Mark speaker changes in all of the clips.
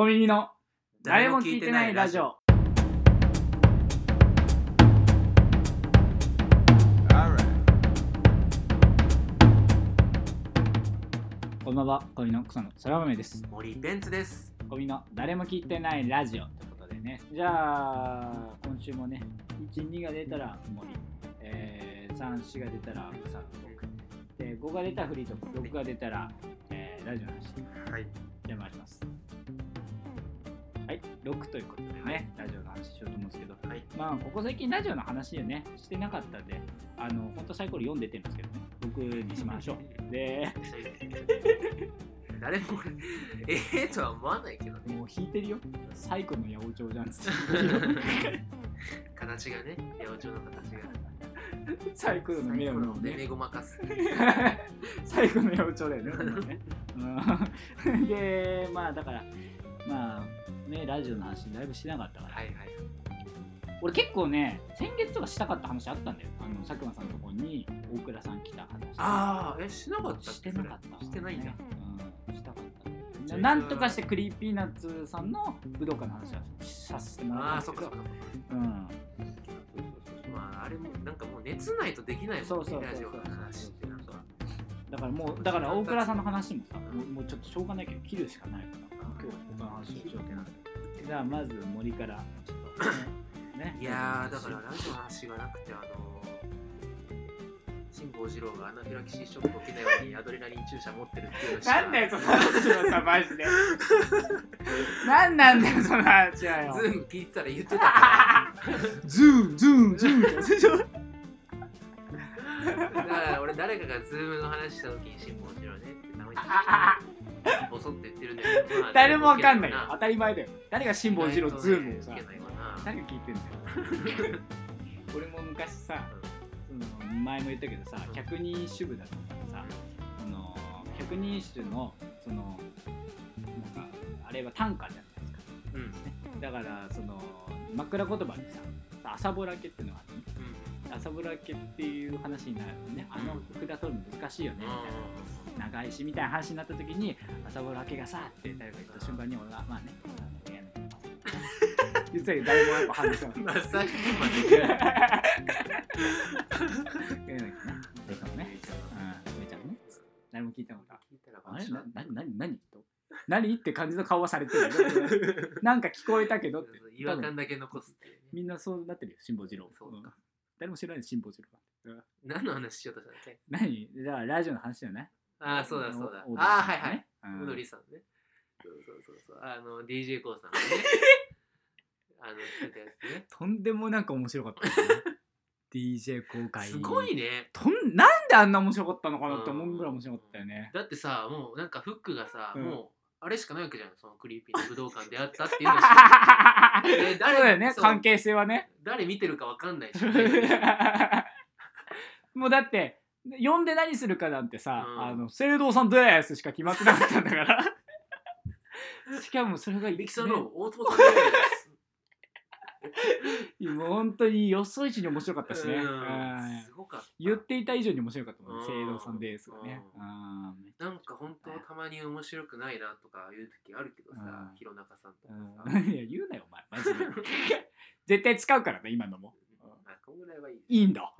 Speaker 1: 小耳の誰も聞いてないラジオ。こんばんは、小耳の草野そら豆です。
Speaker 2: 森ベンツです。
Speaker 1: 小耳の誰も聞いてないラジオということでね。じゃあ、今週もね、1、2が出たら森、えー、3、4が出たら草野僕、で、5が出たらフリートーク、6が出たら、えー、ラジオの話。
Speaker 2: はい。
Speaker 1: じゃあ参ります。はい、6ということでね、ラジオの話しようと思うんですけど、
Speaker 2: はい。
Speaker 1: まあ、ここ最近ラジオの話をね、してなかったんで、あの、本当サイコロ読んでてるんですけどね、6にしましょう。で、
Speaker 2: 誰もええとは思わないけどね。
Speaker 1: もう引いてるよ。サイコの八百長じゃんっつって。
Speaker 2: 形がね、八百長の形が。
Speaker 1: サイコロの目をね
Speaker 2: めごまかす。
Speaker 1: 最後の八百長だよね。で、まあだから、まあね、ラジオの話だいぶしてなかったから、
Speaker 2: はいはい。
Speaker 1: 俺結構ね、先月とかしたかった話あったんだよ。あの佐久間さんのところに大倉さん来た話。
Speaker 2: ああ、え、しなかった
Speaker 1: してなかった。
Speaker 2: してないんだ。
Speaker 1: うん、したかった。
Speaker 2: じゃあ
Speaker 1: なんとかしてクリーピーナッツさんの武道館の話はさせてもら
Speaker 2: ああ、
Speaker 1: ったんですけど
Speaker 2: そっかそっか。
Speaker 1: うん。
Speaker 2: まあ、あれも、なんかもう熱ないとできないもね、
Speaker 1: そうんそうそう
Speaker 2: ラジオの話ってなんか。
Speaker 1: だからもう、だから大倉さんの話もさ、もうもうちょっとしょうがないけど、切るしかないから、今日は他の話をしようと思って。じゃあまず森から、ちょっとね。
Speaker 2: いやー、だからラジオの話がなくて、あのー、辛坊治郎がアナフィラキシーショックを受けたようにアドレナリン注射持ってるっていうの
Speaker 1: なんだよ、その話はさ、マジで。なんなんだよ、その話はよ。
Speaker 2: ズーム聞いてたら言ってたから。
Speaker 1: ズーン、ズーン、ズーン。
Speaker 2: だから俺誰かがズームの話した時に辛坊治郎ねって名前聞いてボソって言ってるんだけど、まあ
Speaker 1: 誰もわかんないよ。当たり前だよ。誰が辛坊治郎ズームをさ。誰が聞いてんだよ。俺も昔さその前も言ったけどさ百人一首部だったからさその百人一首のそのなんかあれは短歌じゃないですか。
Speaker 2: うん。
Speaker 1: だからその枕言葉にさ朝ぼらけっていうのがあってね。朝ぼらけっていう話になるとねあの札取るの難しいよねみたいな長いしみたいな話になった時に朝ぼらけがさって誰か言った瞬間に俺はまあねあのやめてます言ってたけど誰もやっぱ反応しなかった。
Speaker 2: まあさっきまで言う
Speaker 1: やめなきゃねそうかもね。うん上ちゃんね。誰も聞いたのか
Speaker 2: 聞いた。ら
Speaker 1: あれ？
Speaker 2: 私は
Speaker 1: なな何？何と？何？って感じの顔はされてるよ。なんか聞こえたけどって。
Speaker 2: 違和感だけ残す
Speaker 1: みんなそうなってるよ辛坊治郎。
Speaker 2: そうか。
Speaker 1: ん。誰も知らない辛坊治郎は
Speaker 2: 何の話しようとしたんだっけ？
Speaker 1: 何？じゃあラジオの話だよね
Speaker 2: ああそうだそうだ。
Speaker 1: オードリー
Speaker 2: ああはいはい。
Speaker 1: うん。
Speaker 2: オードリーさんね。そうそうそうそう。あの DJ コーさんがね。あのやつね。
Speaker 1: とんでもなく面白かったですね。DJ 公開
Speaker 2: すごいね。
Speaker 1: とんなんであんな面白かったのかなって思うぐらい面白かったよね。
Speaker 2: だってさもうなんかフックがさ、
Speaker 1: うん。
Speaker 2: もうあれしかないわけじゃん。そのクリーピーの武道館であったっていうのしか。
Speaker 1: そうだよね。
Speaker 2: そう。
Speaker 1: 関係性はね。
Speaker 2: 誰見てるかわかんないし。
Speaker 1: もうだって呼んで何するかなんてさ「
Speaker 2: うん。
Speaker 1: あの聖堂さんです」しか決まってなかったんだから。しかもそれが
Speaker 2: ミキサーの 大友さんです
Speaker 1: もう本当に予想以上に面白かったしね、
Speaker 2: うん。
Speaker 1: うん。
Speaker 2: すごかった。
Speaker 1: 言っていた以上に面白かったもんね
Speaker 2: うん。
Speaker 1: 聖堂さんですがね。
Speaker 2: う
Speaker 1: うん。
Speaker 2: なんか本当たまに面白くないなとかいう時あるけどさ
Speaker 1: うん。
Speaker 2: 弘中さんとか
Speaker 1: ゃ
Speaker 2: さ。
Speaker 1: うん。いや言うなよお前。マジで。絶対使うからね今のも。
Speaker 2: まあこんぐらいはいい
Speaker 1: いいんだ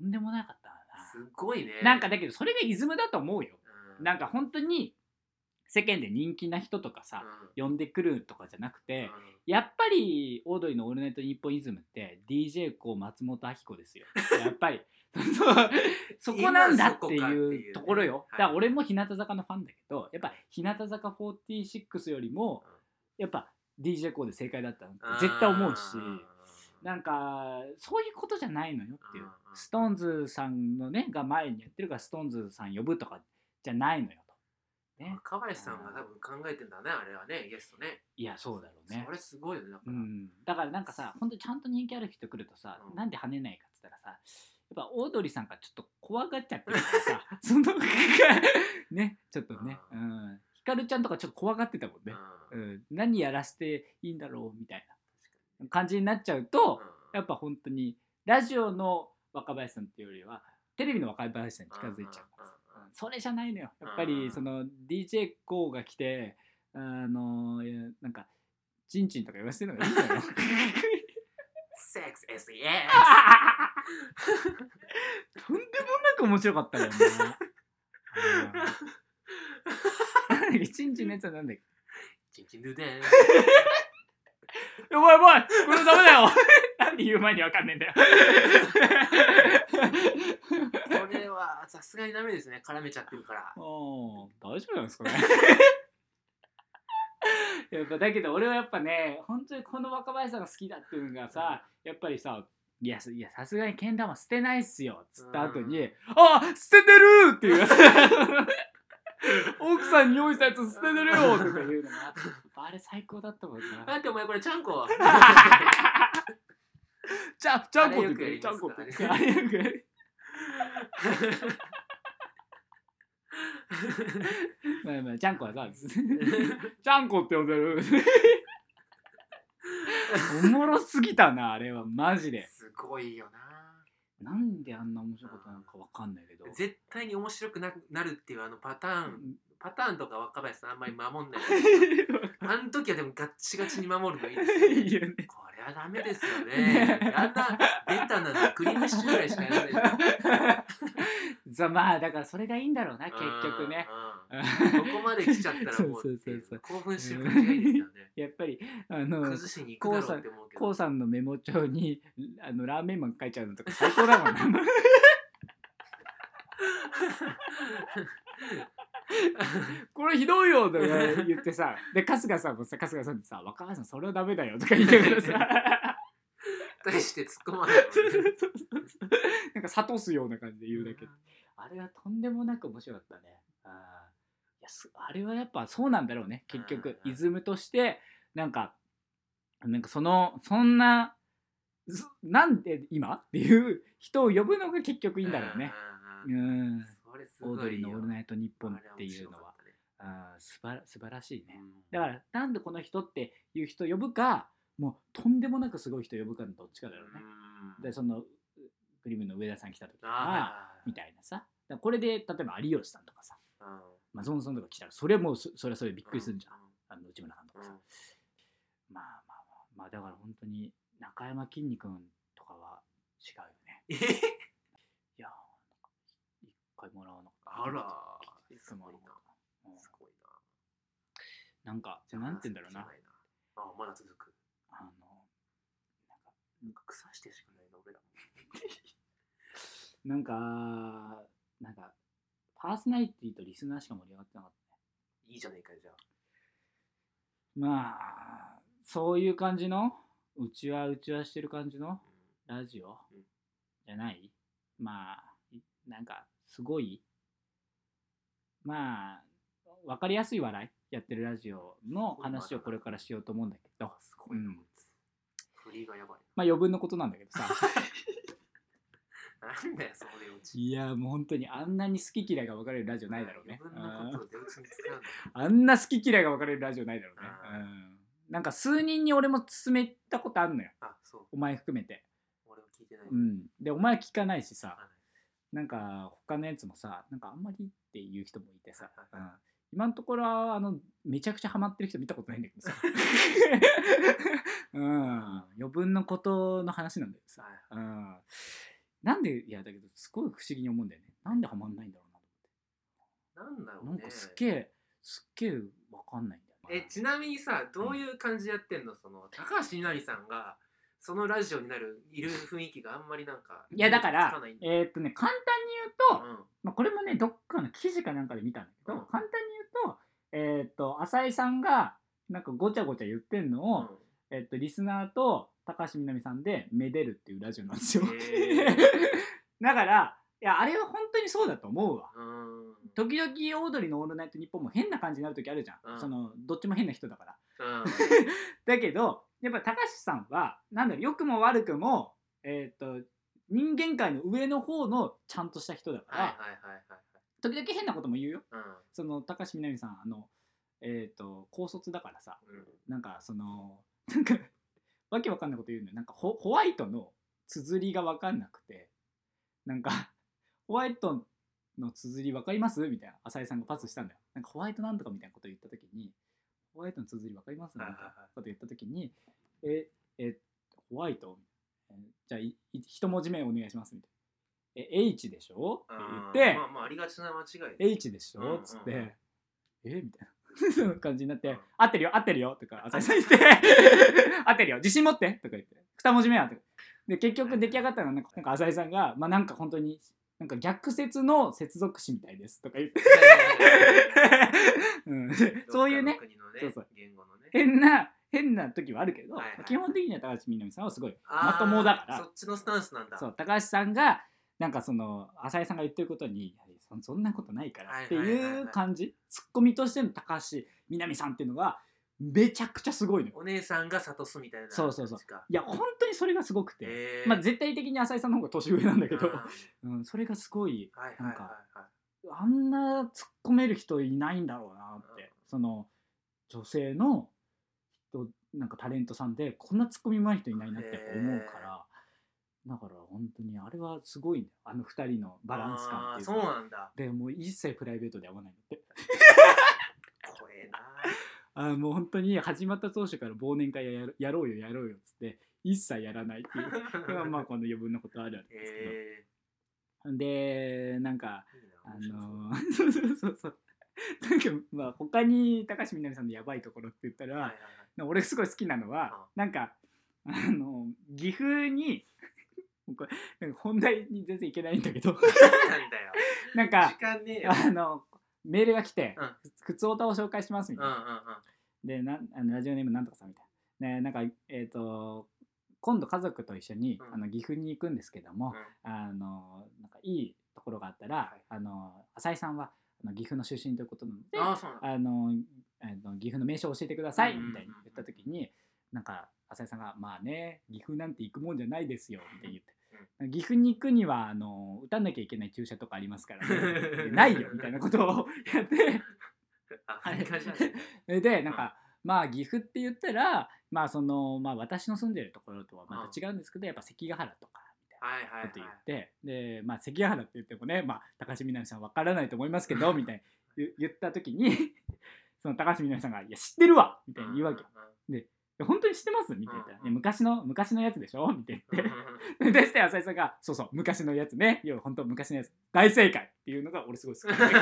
Speaker 1: とんでもなかった
Speaker 2: すごいね。
Speaker 1: ななんかだけどそれがイズムだと思うよ。
Speaker 2: う
Speaker 1: なんか本当に世間で人気な人とかさ、
Speaker 2: うん。
Speaker 1: 呼んでくるとかじゃなくて、
Speaker 2: うん。
Speaker 1: やっぱりオードリーの「オールナイトニッポンイズム」って DJ こう松本明子ですよ。やっぱり。そこなんだって
Speaker 2: いう
Speaker 1: ところよ、
Speaker 2: はい
Speaker 1: だから俺も日向坂のファンだけどやっぱ日向坂46よりもやっぱ DJ コーで正解だったのって絶対思うしなんかそういうことじゃないのよっていう。
Speaker 2: うん
Speaker 1: ストーンズさんのねが前にやってるからストーンズさん呼ぶとかじゃないのよと。ね、
Speaker 2: 若林さんが多分考えてんだねあれはねゲストね。
Speaker 1: いやそうだろうね。
Speaker 2: そ。れすごいよねだから。
Speaker 1: うん、だからなんかさ本当にちゃんと人気ある人来るとさ、
Speaker 2: うん。
Speaker 1: なんで跳ねないかっつったらさやっぱオードリーさんがちょっと怖がっちゃってるからさ その ねちょっとね、う
Speaker 2: うん。
Speaker 1: ん、ひかるちゃんとかちょっと怖がってたもんね、
Speaker 2: う
Speaker 1: うん。ん、何やらせていいんだろうみたい
Speaker 2: 確
Speaker 1: な感じになっちゃうと、やっぱ本当にラジオの若林さんっていうよりはテレビの若林さんに近づいちゃう。
Speaker 2: んうんうん
Speaker 1: うん。それじゃないのよ。やっぱ
Speaker 2: うん。
Speaker 1: りその d j k o が来てあのなんかチンチンとか言わせてるのがいいのよ。
Speaker 2: セックス SEX
Speaker 1: とんでもなく面白かったもんな。うん チンチンのやつはなんだっけ？
Speaker 2: チンチンドゥデン
Speaker 1: やばいやばいこれダメだよ。なんで言う前にわかんねえんだよ。
Speaker 2: これはさすがにダメですね。絡めちゃってるから。
Speaker 1: おー大丈夫なんですかね。やっぱだけど俺はやっぱね本当にこの若林さんが好きだっていうのがさやっぱりさいやすいやさすがにけん玉捨てないっすよ。っつった後に「あ捨ててる!」っていう。奥さんに用意したやつ捨ててるよとかいうのがあってあれ最高だったもんな。
Speaker 2: だってお前これ ちゃんこ
Speaker 1: ちゃちゃんこって言ってちゃんこってあれよく まあまあちゃんこはさ ちゃんこって呼んでる。おもろすぎたなあれは。マジで。す
Speaker 2: ごいよな。
Speaker 1: なんであんな面白いことなのかわかんないけど。
Speaker 2: 絶対に面白くななるっていうあのパターンパターンとか若林さんあんまり守んない。あの時はでもガッチガチに守るのいいですよ
Speaker 1: いいよね。
Speaker 2: これはダメですよね。あんなベタなのクリームシチューぐらいしかやらない。じゃ
Speaker 1: まあだからそれがいいんだろうな結局ね。
Speaker 2: ここまで来ちゃったらもう興奮してる感じがいいですよね。
Speaker 1: やっぱりあの
Speaker 2: 崩しに行くだろうって思うけど。
Speaker 1: こうさんのメモ帳にあのラーメンマン書いちゃうのとか最高だもんな これひどいよとか言ってさで春日さんもさ春日さんってさ若林さんそれはダメだよとか言いながらさ。
Speaker 2: 大して突っ込まないもんね。
Speaker 1: なんか諭すような感じで言うだけ。
Speaker 2: うん。
Speaker 1: あれはとんでもなく面白かったね。あー。いやすあれはやっぱそうなんだろうね。結局
Speaker 2: うん。
Speaker 1: イズムとしてなんかなんかそのそんなすなんで今？っていう人を呼ぶのが結局いいんだろうね。
Speaker 2: う
Speaker 1: うんオードリーの「
Speaker 2: ごいよ。
Speaker 1: オールナイトニッポン」っていうのは。
Speaker 2: ね
Speaker 1: あーすばら素晴らしいね。
Speaker 2: うん。
Speaker 1: だからなんでこの人っていう人呼ぶかもうとんでもなくすごい人呼ぶかのどっちかだろうね。
Speaker 2: うん。
Speaker 1: でそのクリームの上田さん来た時とか
Speaker 2: あ
Speaker 1: みたいなさ。これで例えば有吉さんとかさ
Speaker 2: ーうん。
Speaker 1: 松本さんとか来たらそれもそそれはそれでびっくりするんじゃん、
Speaker 2: う
Speaker 1: あの内村さんとかさ、
Speaker 2: うん。
Speaker 1: まあまあまあ。まあだから本当に中山きんに君とかは違うよね回もらわな
Speaker 2: あら
Speaker 1: 一回もらわな
Speaker 2: すごいな。
Speaker 1: なんか
Speaker 2: じゃあ
Speaker 1: なんて言うんだろうな。
Speaker 2: 話す気な。いあまだ続く。
Speaker 1: あのなんか
Speaker 2: なんか腐してしかないの俺らも。
Speaker 1: なんかなんかパーソナリティとリスナーしか盛り上がってなかったね。
Speaker 2: いいじゃねえかよじゃあ。
Speaker 1: まあそういう感じのうちわうちわしてる感じのラジオ、
Speaker 2: うん。
Speaker 1: じゃない？まあいなんかすごいまあ分かりやすい笑いやってるラジオの話をこれからしようと思うんだけど
Speaker 2: すごい振りがやばい。
Speaker 1: まあ余分のことなんだけどさ。
Speaker 2: なんだよその出落ち
Speaker 1: いやもう本当にあんなに好き嫌いが分かれるラジオないだろうね。あんな好き嫌いが分かれるラジオないだろうね。なんか数人に俺も勧めたことあるのよ。
Speaker 2: あそう。
Speaker 1: お前含めて。
Speaker 2: 俺は聞いてない。
Speaker 1: うん。でお前は聞かないしさ。
Speaker 2: あ
Speaker 1: なんか他のやつもさなんかあんまりっていう人もいてさ、うん。今のところはあのめちゃくちゃハマってる人見たことないんだけどさ。うん。余分のことの話なんだけどさ、
Speaker 2: はい
Speaker 1: うん、なんでいやだけどすごい不思議に思うんだよね。なんでハマんないんだろ
Speaker 2: なんだろうね。
Speaker 1: うななんかすっげえすっげえわかんないんだよ
Speaker 2: えちなみにさどういう感じでやってんの？その高橋みなみさんがそのラジオになるいる雰囲気があんまりなんか
Speaker 1: いやだか
Speaker 2: つ
Speaker 1: らえーっとね簡単に言うと、
Speaker 2: うん
Speaker 1: まあ、これもねどっかの記事かなんかで見たんだけど、
Speaker 2: うん
Speaker 1: 簡単に言うとえーっと浅井さんがなんかごちゃごちゃ言ってんのを、えっと、リスナーと高橋みなみさんでめでるっていうラジオなんですよ。
Speaker 2: へー
Speaker 1: だからいやあれは本当にそうだと思うわ。
Speaker 2: うんうん
Speaker 1: 時々オードリーの「オールナイトニッポン」も変な感じになる時あるじゃん、
Speaker 2: うん
Speaker 1: そのどっちも変な人だから。
Speaker 2: うん
Speaker 1: だけどやっぱ高橋さんはなんだろう良くも悪くも、えっと人間界の上の方のちゃんとした人だから、
Speaker 2: はいはいはいはい
Speaker 1: 時々変なことも言うよ。
Speaker 2: はい
Speaker 1: その高橋みなみさんあのえっ、と高卒だからさ
Speaker 2: うん。うん
Speaker 1: なんかその なんかわけわかんないこと言うのよ。なんかホホワイトの綴りがわかんなくてなんか ホワイトの綴り分かります？みたいな浅井さんがパスしたんだよ。なんかホワイトなんとかみたいなこと言った時にホワイトの綴り分かります？みたいなこと言った時にええホワイト？えじゃあいい一文字目お願いしますみたいな。え H でしょ？って言って
Speaker 2: まあまあありがちな間違いです
Speaker 1: H でし
Speaker 2: うんうんうん。
Speaker 1: ょっつって、えみたいな。その感じになって、
Speaker 2: うん。
Speaker 1: 合ってるよ合ってるよとか浅井さん言って合ってるよ。自信持って？とか言って。二文字目はとか。で結局出来上がったのはなんか浅井さんがまあなんか本当になんか逆説の接続詞みたいですとか言って、うん、でそういうね。
Speaker 2: ね
Speaker 1: そうそう。
Speaker 2: 言語のね。
Speaker 1: 変な変な時はあるけど、
Speaker 2: はいはい
Speaker 1: 基本的には高橋みなみさんはすごいまともだから。
Speaker 2: そっちのスタンスなんだ。
Speaker 1: そう高橋さんがなんかその浅井さんが言ってることにそそんなことないからって
Speaker 2: はいはいはいはい。
Speaker 1: いう感じ。ツッコミとしての高橋みなみさんっていうのがめちゃくちゃすごいのよ。
Speaker 2: お姉さんが諭すみたいな
Speaker 1: そうそうそう。いや本当にそれがすごくて、
Speaker 2: へー。
Speaker 1: まあ絶対的に浅井さんの方が年上なんだけど。
Speaker 2: うん、
Speaker 1: うん、それがすごいなんか
Speaker 2: はい
Speaker 1: あんな突っ込める人いないんだろうなって、
Speaker 2: うん。
Speaker 1: その女性の人なんかタレントさんでこんな突っ込みうまい人いないなって思うから。だから本当にあれはすごいね。あの二人のバランス感っていう
Speaker 2: そうなんだ。
Speaker 1: でもう一切プライベートで会わないんだって。
Speaker 2: 怖えな
Speaker 1: あもう本当に始まった当初から忘年会やるやろうよやろうよっつって一切やらないっていう。これはまあこの余分なことあるあるんですけど、
Speaker 2: え
Speaker 1: でなんかあのーそう。そうそうそう。なんかまあ他に高橋みなみさんのやばいところって言ったら、
Speaker 2: はいはいはい。
Speaker 1: 俺すごい好きなのはなんかあの岐阜にこれなんか本題に全然いけないんだけど。
Speaker 2: なんだよ。
Speaker 1: なんか
Speaker 2: 時間ねえよ。
Speaker 1: あのメールが来て
Speaker 2: うん「
Speaker 1: 靴オタを紹介します」みたいな。でなんあのラジオネームなんとかさんみたいな。ね、なんかえっ、と今度家族と一緒に、
Speaker 2: うん。
Speaker 1: あの岐阜に行くんですけども、あのなんかいいところがあったら、
Speaker 2: はい
Speaker 1: あの浅井さんはあの岐阜の出身ということなので
Speaker 2: あ
Speaker 1: のあの岐阜の名所を教えてくださいみたいに言った時になんか浅井さんが「まあね岐阜なんて行くもんじゃないですよ」みたいに言って、岐阜に行くにはあの打たなきゃいけない注射とかありますからね でないよみたいなことをやって
Speaker 2: アフリカじゃね
Speaker 1: それでなんか、まあ岐阜って言ったらまあそのまあ私の住んでるところとはまた違うんですけど、やっぱ関ヶ原とか。
Speaker 2: はいはいはい
Speaker 1: こと言って、でまあ関ヶ原って言ってもね、まあ、高橋みなみさんわからないと思いますけど みたいに言言った時にその高橋みなみさんが「いや知ってるわ!」みたいに言うわけよ。本当に知ってます？みたいな、
Speaker 2: うん
Speaker 1: いや昔の昔のやつでしょ？みたいなてでして浅井さんが「そうそう昔のやつね要は本当昔のやつ大正解!」っていうのが俺すごい好きなんだけど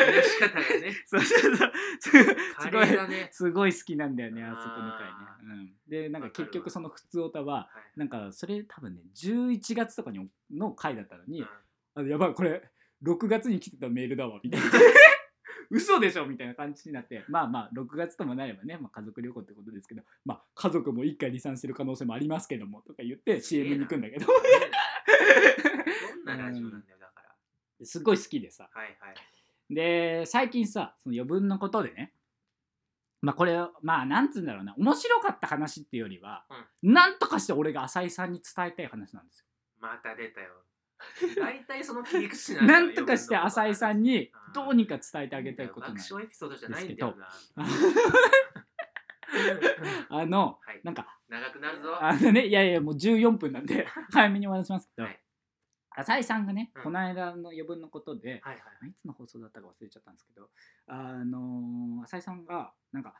Speaker 2: 話し方がね
Speaker 1: そうそうそうす
Speaker 2: 華
Speaker 1: ごい
Speaker 2: 麗だね
Speaker 1: すごい好きなんだよねあそこの回ね。うん、でなんか結局その普通オタは
Speaker 2: はい
Speaker 1: なんかそれ多分ね11月とかにの回だったのに、
Speaker 2: うん
Speaker 1: あのやばいこれ6月に来てたメールだわみたいな嘘でしょみたいな感じになってまあまあ6月ともなればね、まあ、家族旅行ってことですけどまあ家族も一回離散してる可能性もありますけどもとか言って CM
Speaker 2: な
Speaker 1: に行くんだけど。
Speaker 2: どんなラジオなんだよだから。
Speaker 1: すごい好きでさ。
Speaker 2: はいはい。
Speaker 1: で最近さその余分のことでねまあこれまあなんつうんだろうな面白かった話っていうよりは、なんとかして俺が浅井さんに伝えたい話なんですよ。
Speaker 2: また出たよ 大体その切り口な
Speaker 1: なんとかして浅井さんに
Speaker 2: うん。
Speaker 1: どうにか伝えてあげたいことなん
Speaker 2: 爆
Speaker 1: です。
Speaker 2: 笑エピソードじゃないんだよな
Speaker 1: あ。の
Speaker 2: はい。
Speaker 1: なんか
Speaker 2: 長くなるぞ。
Speaker 1: あのねいやいやもう14分なんで早めにお話ししますけど、
Speaker 2: はい。
Speaker 1: 浅井さんがね、
Speaker 2: うん。
Speaker 1: この間の余分のことで、
Speaker 2: はいはい。
Speaker 1: いつの放送だったか忘れちゃったんですけどあの浅井さんがなんか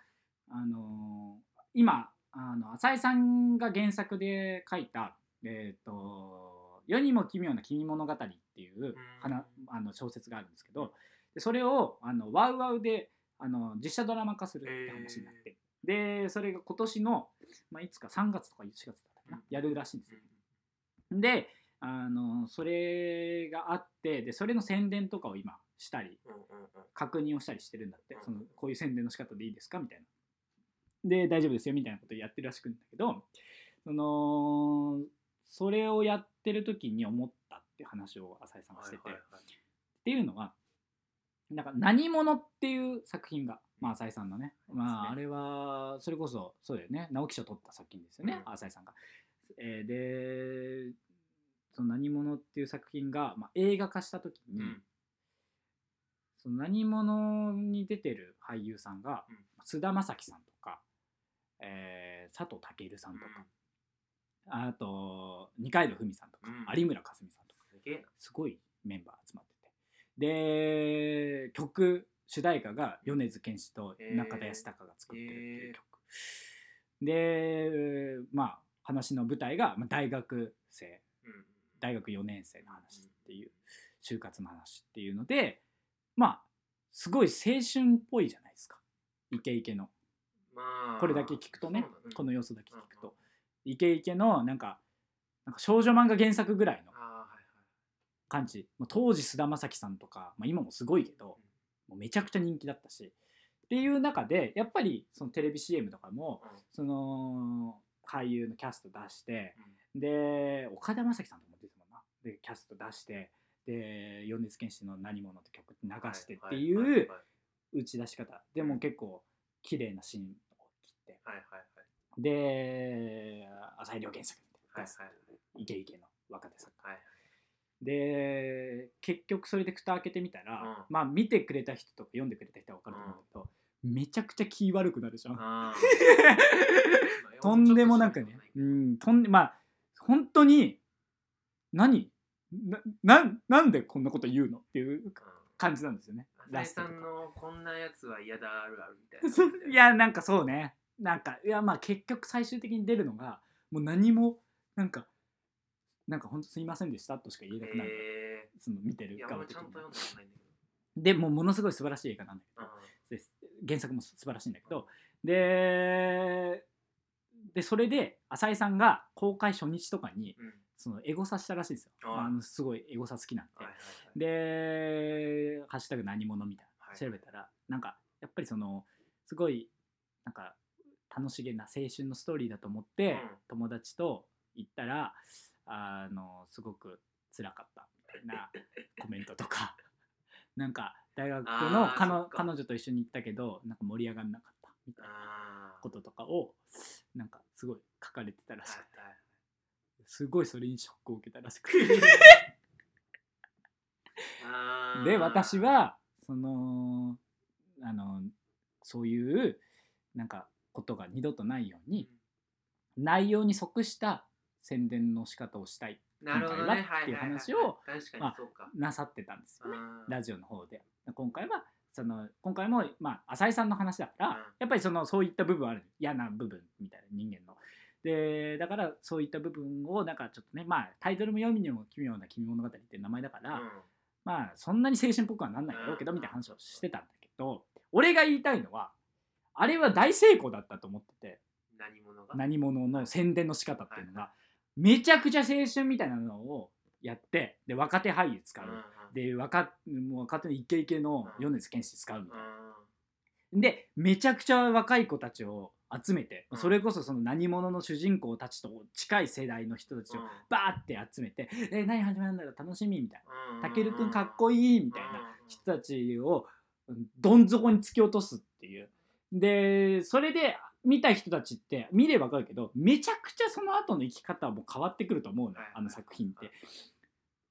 Speaker 1: あの今あの浅井さんが原作で書いたえっ、と「世にも奇妙な君物語」っていう花あの小説があるんですけどでそれをあのワウワウであの実写ドラマ化するって話になって、でそれが今年の、まあ、いつか3月とか4月だったかな、やるらしいんですよ。であのそれがあってでそれの宣伝とかを今したり確認をしたりしてるんだって。
Speaker 2: うん。
Speaker 1: そのこういう宣伝の仕方でいいですか？みたいな。で大丈夫ですよみたいなことをやってるらしくんだけどそのそれをやってる時に思ったって話を浅井さんがしてて、
Speaker 2: はいはいはい。
Speaker 1: っていうのはなんか「何者」っていう作品が、まあ、浅井さんのね、まあ、あれはそれこそそうだよね。直木賞取った作品ですよね、
Speaker 2: うん。
Speaker 1: 浅井さんが。えーでその「何者」っていう作品が、まあ、映画化した時に、
Speaker 2: うん。
Speaker 1: その何者に出てる俳優さんが
Speaker 2: うん。
Speaker 1: 菅田将暉さんとか、えー佐藤健さんとか、あと二階堂ふみさんとか、
Speaker 2: うん。
Speaker 1: 有村架純さんとか。
Speaker 2: すげえな。
Speaker 1: すごいメンバー集まってて。で曲主題歌が米津玄師と中田泰孝が作ってるっていう曲、でまあ話の舞台がまあ大学生。
Speaker 2: うん。
Speaker 1: 大学4年生の話っていう就活の話っていうのでまあすごい青春っぽいじゃないですか。イケイケの。
Speaker 2: まあ
Speaker 1: これだけ聞くとね
Speaker 2: そうだ
Speaker 1: この要素だけ聞く
Speaker 2: うん
Speaker 1: とイケイケのなんかなんか少女漫画原作ぐらいの
Speaker 2: あーはいはい。
Speaker 1: 感じ。もう当時菅田将暉さんとか、まあ、今もすごいけどもうめちゃくちゃ人気だったし。っていう中でやっぱりそのテレビ CM とかもその俳優のキャスト出してで岡田将生さんとかも出てたもんな。でキャスト出してで米津玄師の「何者」って曲流してってい
Speaker 2: う
Speaker 1: 打ち出し方。でも結構綺麗なシーンを切って。
Speaker 2: はいはいはい
Speaker 1: で浅井亮原作。
Speaker 2: はいはい。
Speaker 1: イケイケの若手作家。
Speaker 2: はい
Speaker 1: で結局それで蓋開けてみたら、
Speaker 2: うん。
Speaker 1: まあ見てくれた人とか読んでくれた人は分かると思うけど、めちゃくちゃ気悪くなるじゃん。とんでもなくね、うん、とんでまあ本当に何？なななんでこんなこと言うのっていう感じなんですよね。
Speaker 2: 浅井さんのこんなやつは嫌だあるあるみたいな
Speaker 1: いやなんかそうねなんかいやまあ結局最終的に出るのがもう何もなんかなんか本当すいませんでしたとしか言えなくなる、
Speaker 2: え
Speaker 1: その見てる側的にでもうものすごい素晴らしい映画なんだけど。
Speaker 2: ど
Speaker 1: です。原作も素晴らしいんだけど。ででそれで浅井さんが公開初日とかに
Speaker 2: うん。うん
Speaker 1: そのエゴサしたらしいんですよ。
Speaker 2: あ
Speaker 1: のすごいエゴサ好きなんで、
Speaker 2: はいはいはい。
Speaker 1: で「ハッシュタグ何者」みたい
Speaker 2: はい。
Speaker 1: な調べたら、なんかやっぱりそのすごいなんか楽しげな青春のストーリーだと思って、
Speaker 2: うん。
Speaker 1: 友達と行ったらあのすごく辛かったみたいな コメントとか。なんか大学の彼女と一緒に行ったけどなんか盛り上がんなかったみたいなこととかをなんかすごい書かれてたらしくて、
Speaker 2: はいはい
Speaker 1: すごいそれにショックを受けたらしくて。で私はそのあのそういうなんかことが二度とないように内容に即した宣伝の仕方をしたい
Speaker 2: なるほどね。
Speaker 1: 今回はっていう話をなさってたんですよね。ラジオの方で。今回はその今回も、まあ、浅井さんの話だから、
Speaker 2: うん。
Speaker 1: やっぱりそのそういった部分ある。嫌な部分みたいな人間の。でだからそういった部分をなんかちょっとねまあタイトルも読みにも奇妙な君物語って名前だから、
Speaker 2: うん。
Speaker 1: まあそんなに青春っぽくはなんないだろうけど
Speaker 2: うん。
Speaker 1: みたいな話をしてたんだけど俺が言いたいのはあれは大成功だったと思ってて。
Speaker 2: 何者が。
Speaker 1: 何者の宣伝の仕方っていうのがめちゃくちゃ青春みたいなのをやってで若手俳優使う、で若もう若手のイケイケの米津玄師使うみたいな。
Speaker 2: うん。
Speaker 1: でめちゃくちゃ若い子たちを集めて、
Speaker 2: うん。
Speaker 1: それこそその何者の主人公たちと近い世代の人たちをバーって集めて「え何始まるんだろう楽しみ」みたいな「たけるくんかっこいい」みたいな人たちをうんどん底に突き落とすっていうでそれで見た人たちって見れば分かるけどめちゃくちゃその後の生き方も変わってくると思うのあの作品って。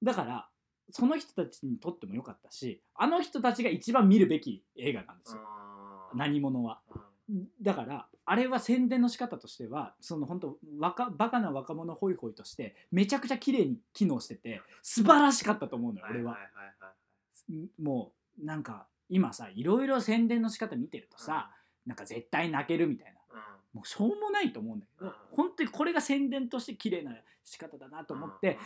Speaker 1: だからその人たちにとっても良かったしあの人たちが一番見るべき映画なんですよ。何者は。だからあれは宣伝の仕方としてはその本当若バカな若者ホイホイとしてめちゃくちゃ綺麗に機能してて素晴らしかったと思うのよ俺は。もうなんか今さいろいろ宣伝の仕方見てるとさ、なんか絶対泣けるみたいな。もうしょうもないと思うんだけど、
Speaker 2: うん。
Speaker 1: 本当にこれが宣伝として綺麗な仕方だなと思って、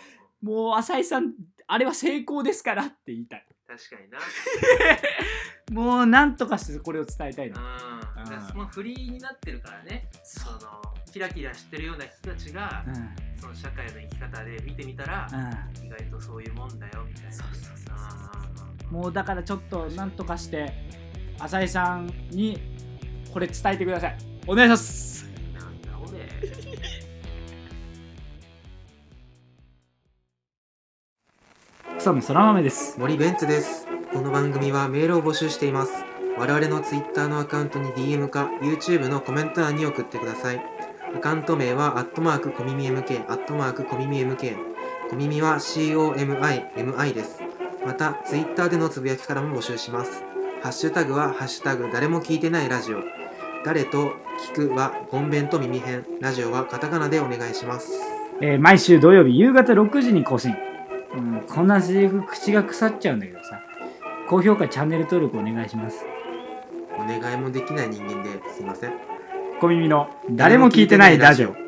Speaker 1: もう浅井さんあれは成功ですからって言いたい。
Speaker 2: 確かにな。
Speaker 1: もうなんとかしてこれを伝えたいの、
Speaker 2: うん。だからそのフリーになってるからね。そのキラキラしてるような人たちが
Speaker 1: うん。うん
Speaker 2: その社会の生き方で見てみたら意外とそういうもんだよみたいな。
Speaker 1: そうそうそうそう
Speaker 2: あ
Speaker 1: もうだからちょっとなんとかして浅井さんにこれ伝えてください。お願いします。
Speaker 2: ーなんだ俺
Speaker 1: 草野そら豆です。
Speaker 2: 森ベンツです。この番組はメールを募集しています。我々の Twitter のアカウントに DM か YouTube のコメント欄に送ってください。アカウント名はアットマークコミミ MK アットマークコミミ MK コミミは COMIMI です。また Twitter でのつぶやきからも募集します。ハッシュタグはハッシュタグ誰も聞いてないラジオ誰と聞くはゴンベンと耳編ラジオはカタカナでお願いします。
Speaker 1: えー毎週土曜日夕方6時に更新。うん、こんなセリフ口が腐っちゃうんだけどさ。高評価チャンネル登録お願いします。
Speaker 2: お願いもできない人間ですいません。
Speaker 1: 小耳の誰も聞いてないラジオ